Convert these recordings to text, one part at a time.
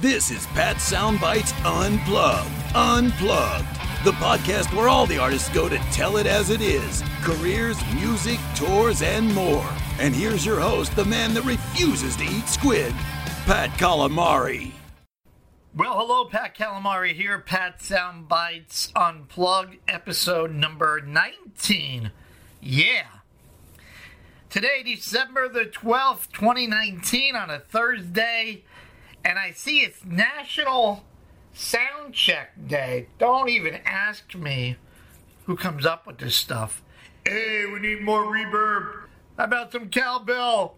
This is Pat Soundbites Unplugged. Unplugged. The podcast where all the artists go to tell it as it is careers, music, tours, and more. And here's your host, the man that refuses to eat squid, Pat Calamari. Well, hello, Pat Calamari here. Pat Soundbites Unplugged, episode number 19. Yeah. Today, December the 12th, 2019, on a Thursday, and I see it's National Sound Check Day. Don't even ask me who comes up with this stuff. Hey, we need more reverb. How about some cowbell?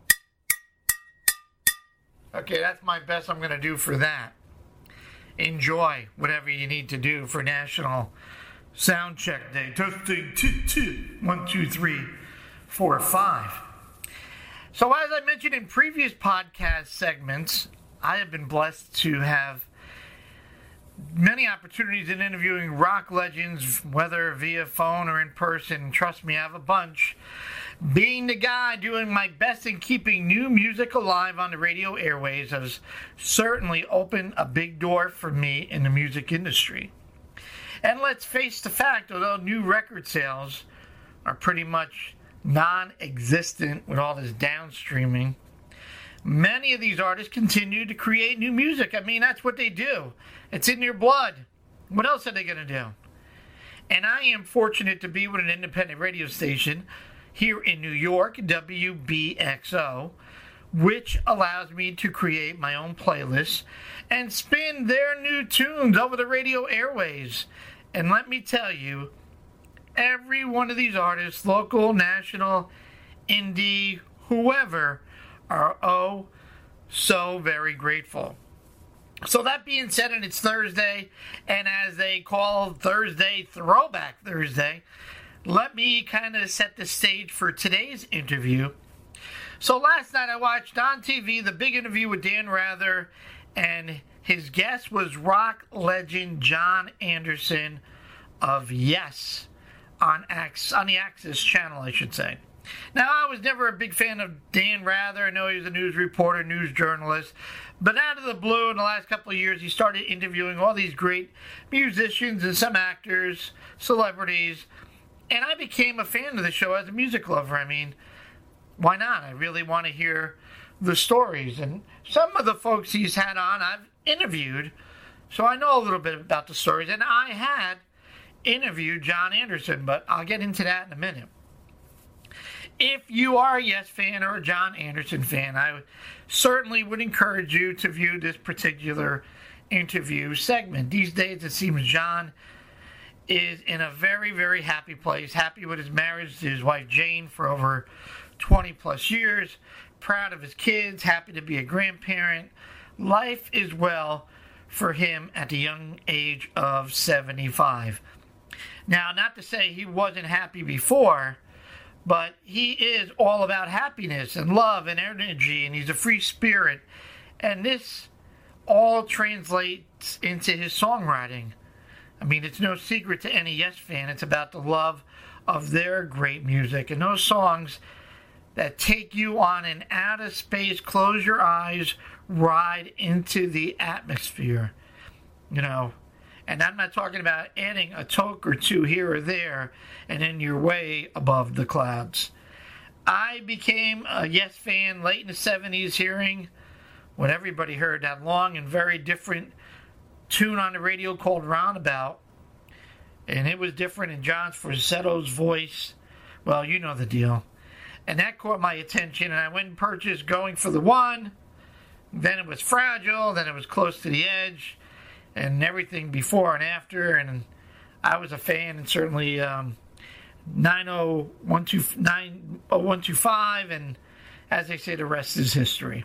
Okay, that's my best I'm going to do for that. Enjoy whatever you need to do for National Sound Check Day. Testing, two, two, one, two, three, four, five. So, as I mentioned in previous podcast segments, I have been blessed to have many opportunities in interviewing rock legends, whether via phone or in person. Trust me, I have a bunch. Being the guy doing my best in keeping new music alive on the radio airways has certainly opened a big door for me in the music industry. And let's face the fact, although new record sales are pretty much non existent with all this downstreaming, many of these artists continue to create new music. I mean, that's what they do, it's in their blood. What else are they going to do? And I am fortunate to be with an independent radio station here in New York, WBXO, which allows me to create my own playlists and spin their new tunes over the radio airways. And let me tell you, every one of these artists, local, national, indie, whoever, are oh so very grateful. So that being said, and it's Thursday, and as they call Thursday Throwback Thursday, let me kind of set the stage for today's interview. So last night I watched on TV the big interview with Dan Rather, and his guest was rock legend Jon Anderson of Yes on Ax on the AXS channel, I should say. Now, I was never a big fan of Dan Rather. I know he was a news reporter, news journalist. But out of the blue, in the last couple of years, he started interviewing all these great musicians and some actors, celebrities. And I became a fan of the show as a music lover. I mean, why not? I really want to hear the stories. And some of the folks he's had on, I've interviewed. So I know a little bit about the stories. And I had interviewed Jon Anderson, but I'll get into that in a minute if you are a Yes fan or a Jon Anderson fan, I certainly would encourage you to view this particular interview segment. These days, it seems John is in a very, very happy place, happy with his marriage to his wife Jane for over 20 plus years, proud of his kids, happy to be a grandparent. Life is well for him at the young age of 75. Now, not to say he wasn't happy before but he is all about happiness and love and energy, and he's a free spirit. And this all translates into his songwriting. I mean, it's no secret to any Yes fan, it's about the love of their great music. And those songs that take you on an out of space, close your eyes, ride into the atmosphere. You know, and I'm not talking about adding a toke or two here or there and then you're way above the clouds. I became a Yes fan late in the 70s, hearing what everybody heard that long and very different tune on the radio called Roundabout. And it was different in John Falsetto's voice. Well, you know the deal. And that caught my attention, and I went and purchased Going for the One. Then it was Fragile, then it was Close to the Edge and everything before and after. And I was a fan, and certainly um, 90125, and as they say, the rest is history.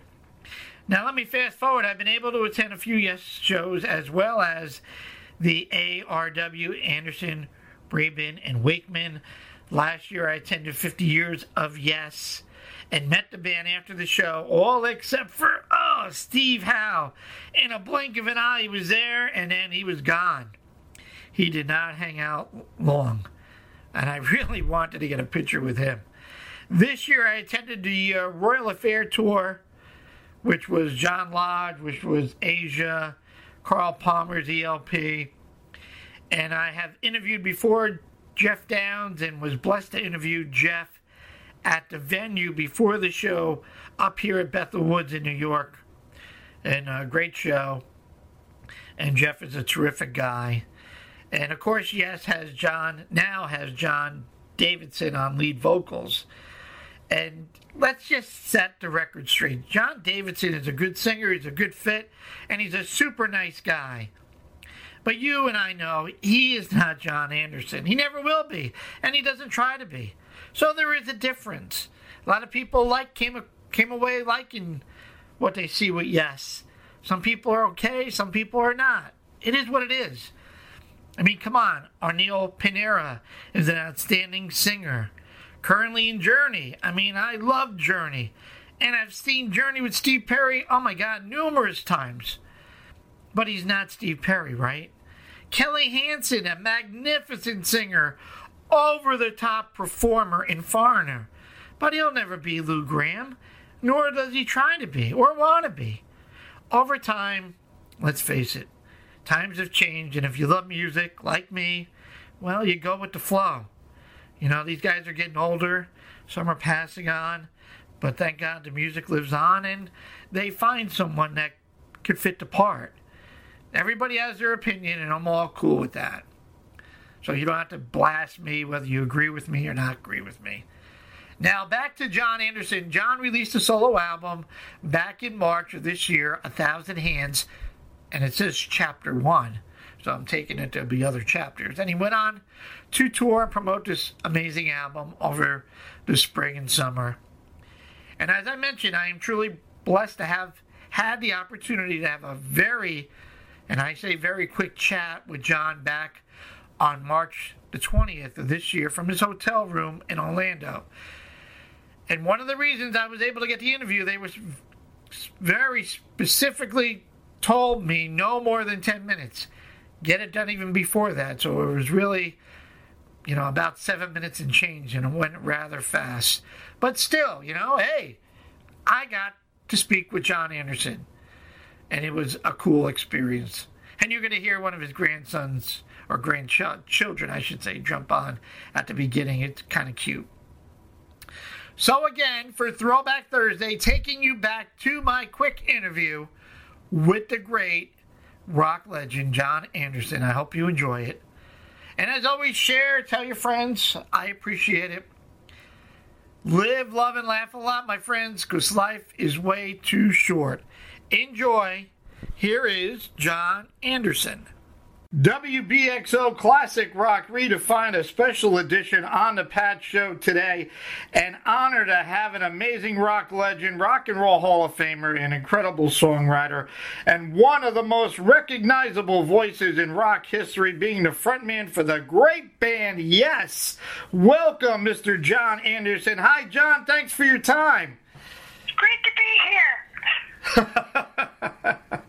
Now, let me fast forward. I've been able to attend a few Yes shows as well as the ARW Anderson, Rabin, and Wakeman. Last year, I attended 50 years of Yes and met the band after the show, all except for, oh, Steve Howe. In a blink of an eye, he was there, and then he was gone. He did not hang out long, and I really wanted to get a picture with him. This year, I attended the uh, Royal Affair tour which was John Lodge, which was Asia, Carl Palmer's ELP. And I have interviewed before Geoff Downes and was blessed to interview Geoff at the venue before the show up here at Bethel Woods in New York. And a great show. And Geoff is a terrific guy. And of course, yes, has John, now has John Davidson on lead vocals. And let's just set the record straight. John Davidson is a good singer, he's a good fit, and he's a super nice guy. But you and I know he is not Jon Anderson. He never will be, and he doesn't try to be. So there is a difference. A lot of people like came came away liking what they see with Yes. Some people are okay, some people are not. It is what it is. I mean, come on. Arnel Pineda is an outstanding singer. Currently in Journey. I mean, I love Journey. And I've seen Journey with Steve Perry, oh my God, numerous times. But he's not Steve Perry, right? Kelly Hansen, a magnificent singer, over the top performer in Foreigner. But he'll never be Lou Gramm, nor does he try to be or want to be. Over time, let's face it, times have changed, and if you love music like me, well, you go with the flow. You know, these guys are getting older, some are passing on, but thank God the music lives on and they find someone that could fit the part. Everybody has their opinion, and I'm all cool with that. So you don't have to blast me whether you agree with me or not agree with me. Now back to Jon Anderson. John released a solo album back in March of this year, A Thousand Hands, and it says chapter one. So I'm taking it to be other chapters. And he went on to tour and promote this amazing album over the spring and summer. And as I mentioned, I am truly blessed to have had the opportunity to have a very and I say very quick chat with John back on March the 20th of this year from his hotel room in Orlando. And one of the reasons I was able to get the interview, they was very specifically told me no more than 10 minutes. Get it done even before that. So it was really, you know, about seven minutes and change, and it went rather fast. But still, you know, hey, I got to speak with Jon Anderson and it was a cool experience. And you're going to hear one of his grandsons or grandchildren, I should say, jump on at the beginning. It's kind of cute. So, again, for Throwback Thursday, taking you back to my quick interview with the great rock legend Jon Anderson. I hope you enjoy it. And as always, share, tell your friends. I appreciate it. Live, love, and laugh a lot, my friends, because life is way too short. Enjoy. Here is Jon Anderson. WBXO Classic Rock Redefined, a special edition on the Pat Show today. An honor to have an amazing rock legend, Rock and Roll Hall of Famer, an incredible songwriter, and one of the most recognizable voices in rock history, being the frontman for the great band Yes. Welcome, Mr. Jon Anderson. Hi, John. Thanks for your time. It's great to be here.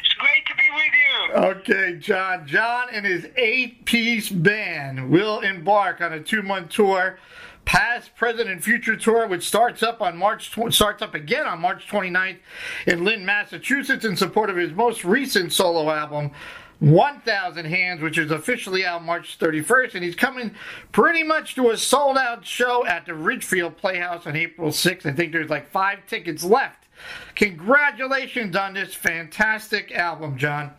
it's great to be with you. Okay, John. John and his eight piece band will embark on a two month tour. Past, present, and future tour, which starts up on March starts up again on March 29th in Lynn, Massachusetts, in support of his most recent solo album, 1,000 Hands, which is officially out March 31st, and he's coming pretty much to a sold out show at the Ridgefield Playhouse on April 6th. I think there's like five tickets left. Congratulations on this fantastic album, Jon.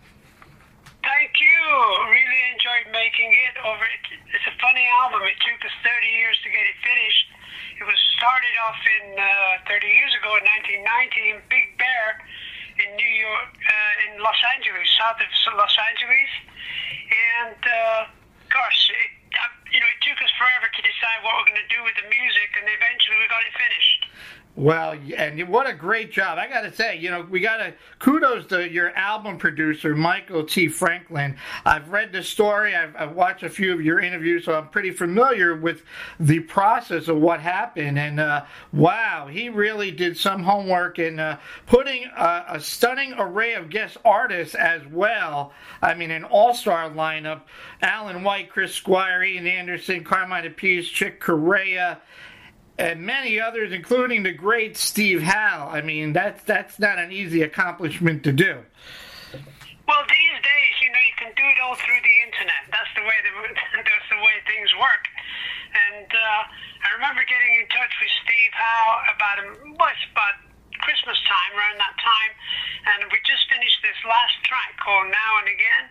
Thank you. Really enjoyed making it. Over it's a funny album. It took us 30 years to get it finished. It was started off in uh, 30 years ago in 1990 in Big Bear in New York, uh, in Los Angeles, south of Los Angeles, and uh, gosh, it, uh, you know, it took us forever to decide what we're going to do with the music, and eventually we got it finished. Well, and what a great job. I got to say, you know, we got to kudos to your album producer, Michael T. Franklin. I've read the story, I've, I've, watched a few of your interviews, so I'm pretty familiar with the process of what happened. And uh, wow, he really did some homework in uh, putting a, a, stunning array of guest artists as well. I mean, an all star lineup Alan White, Chris Squire, Ian Anderson, Carmine Appice, Chick Corea and many others, including the great Steve Howe. I mean, that's that's not an easy accomplishment to do. Well, these days, you know, you can do it all through the internet. That's the way the, that's the way things work. And uh, I remember getting in touch with Steve Howe about a, well, about Christmas time, around that time, and we just finished this last track called Now and Again.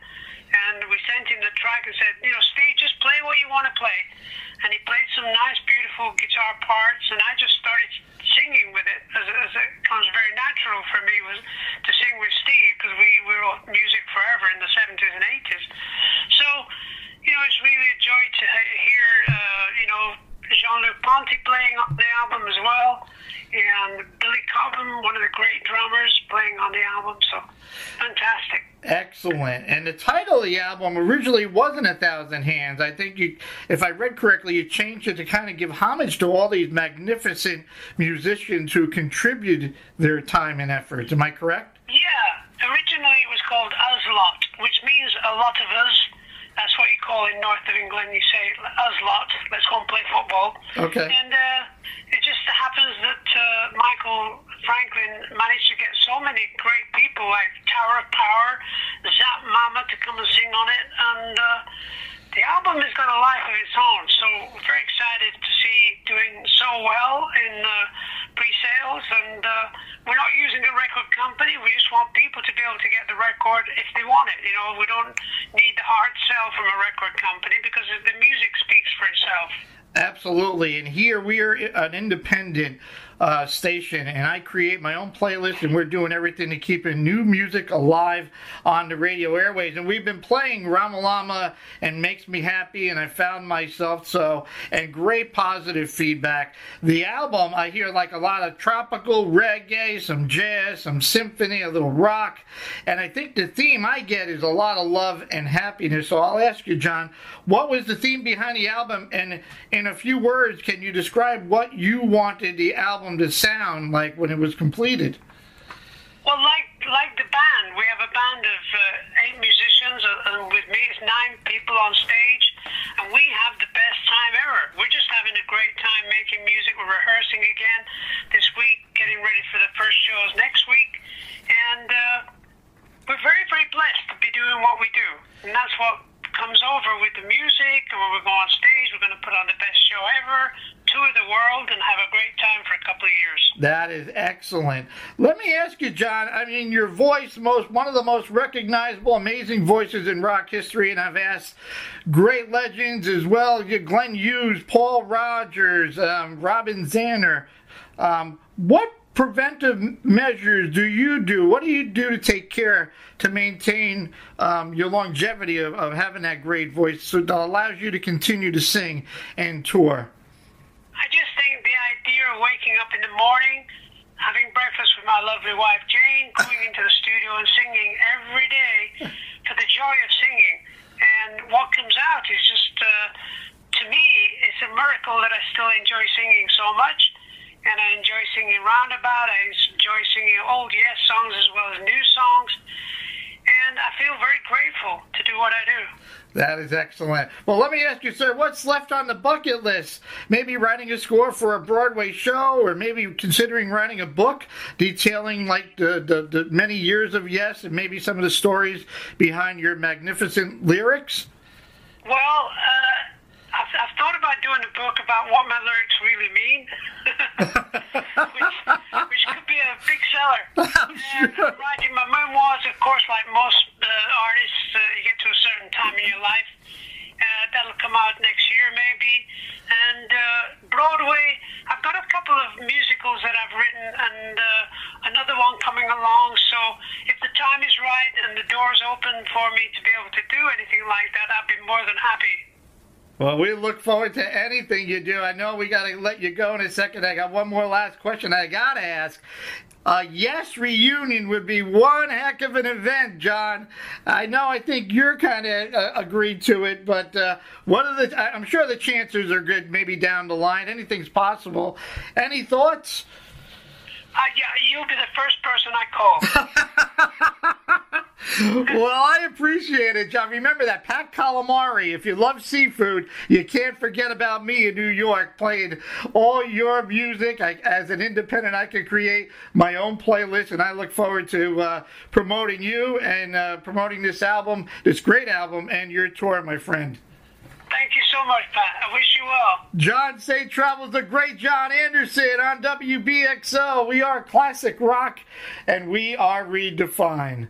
And we sent him the track and said, you know, Steve, just play what you want to play. And he played some nice, beautiful guitar parts, and I just started singing with it as, as it comes very natural for me was to sing with Steve because we, we wrote music forever in the 70s and 80s. So, you know, it's really a joy to hear, uh, you know, Jean-Luc Ponty playing on the album as well, and Billy Cobham, one of the great drummers, playing on the album. So, fantastic. Excellent. And the title of the album originally wasn't A Thousand Hands. I think you, if I read correctly, you changed it to kind of give homage to all these magnificent musicians who contributed their time and efforts. Am I correct? Yeah. Originally it was called Us Lot, which means a lot of us. That's what you call in north of England. You say Us Lot. Let's go and play football. Okay. And uh, it just happens that uh, Michael Franklin managed to get so many great people like Tower of Power, Zap Mama to come and sing on it, and uh, the album has got a life of its own. So we're very excited to see doing so well in uh, pre-sales, and uh, we're not using a record company. We just want people to be able to get the record if they want it. You know, we don't need the hard sell from a record company because the music speaks for itself. Absolutely. And here we are an independent uh, station, and I create my own playlist, and we're doing everything to keep new music alive on the radio airways. And we've been playing Ramalama and Makes Me Happy, and I found myself so, and great positive feedback. The album, I hear like a lot of tropical reggae, some jazz, some symphony, a little rock, and I think the theme I get is a lot of love and happiness. So I'll ask you, John, what was the theme behind the album? And in a few words, can you describe what you wanted the album album to sound like when it was completed? Well, like like the band, we have a band of uh, eight musicians, uh, and with me it's nine people on stage, and we have the best time ever. We're just having a great time making music. We're rehearsing again this week, getting ready for the first shows next week, and uh, we're very very blessed to be doing what we do, and that's what comes over with the music, and when we go on stage, we're going to put on the best show ever, tour the world, and have a great time for a couple of years. That is excellent. Let me ask you, John. I mean, your voice, most one of the most recognizable, amazing voices in rock history, and I've asked great legends as well: Glenn Hughes, Paul Rodgers, um, Robin Zander. Um, what preventive measures do you do? What do you do to take care to maintain um, your longevity of, of, having that great voice so that allows you to continue to sing and tour? Of waking up in the morning, having breakfast with my lovely wife Jane, going into the studio and singing every day for the joy of singing. And what comes out is just, uh, to me, it's a miracle that I still enjoy singing so much and I enjoy singing roundabout. I enjoy singing old yes songs as well as new songs, and I feel very grateful do what I do. That is excellent. Well, let me ask you, sir, what's left on the bucket list? Maybe writing a score for a Broadway show, or maybe considering writing a book detailing like the, the, the many years of Yes and maybe some of the stories behind your magnificent lyrics? Well, uh, I've, I've thought about doing a book about what my lyrics really mean, which, which could be a big seller. I'm sure. writing my memoirs, of course, like most uh, artists, uh, you get to a certain time in your life. Uh, that'll come out next year, maybe. And uh, Broadway, I've got a couple of musicals that I've written, and uh, another one coming along. So if the time is right and the door's open for me to be able to do anything like that, I'd be more than happy. Well, we look forward to anything you do. I know we got to let you go in a second. I got one more last question I got to ask. A yes reunion would be one heck of an event, John. I know. I think you're kind of uh, agreed to it, but uh, what are the? I'm sure the chances are good. Maybe down the line, anything's possible. Any thoughts? Uh, yeah, you'll be the first person I call. well, I appreciate it, John. Remember that Pat Calamari. If you love seafood, you can't forget about me in New York playing all your music. I, as an independent, I can create my own playlist, and I look forward to uh, promoting you and uh, promoting this album, this great album, and your tour, my friend. Thank you so much, Pat. I wish you well. John Saint Travels, the great Jon Anderson on WBXO. We are classic rock, and we are redefined.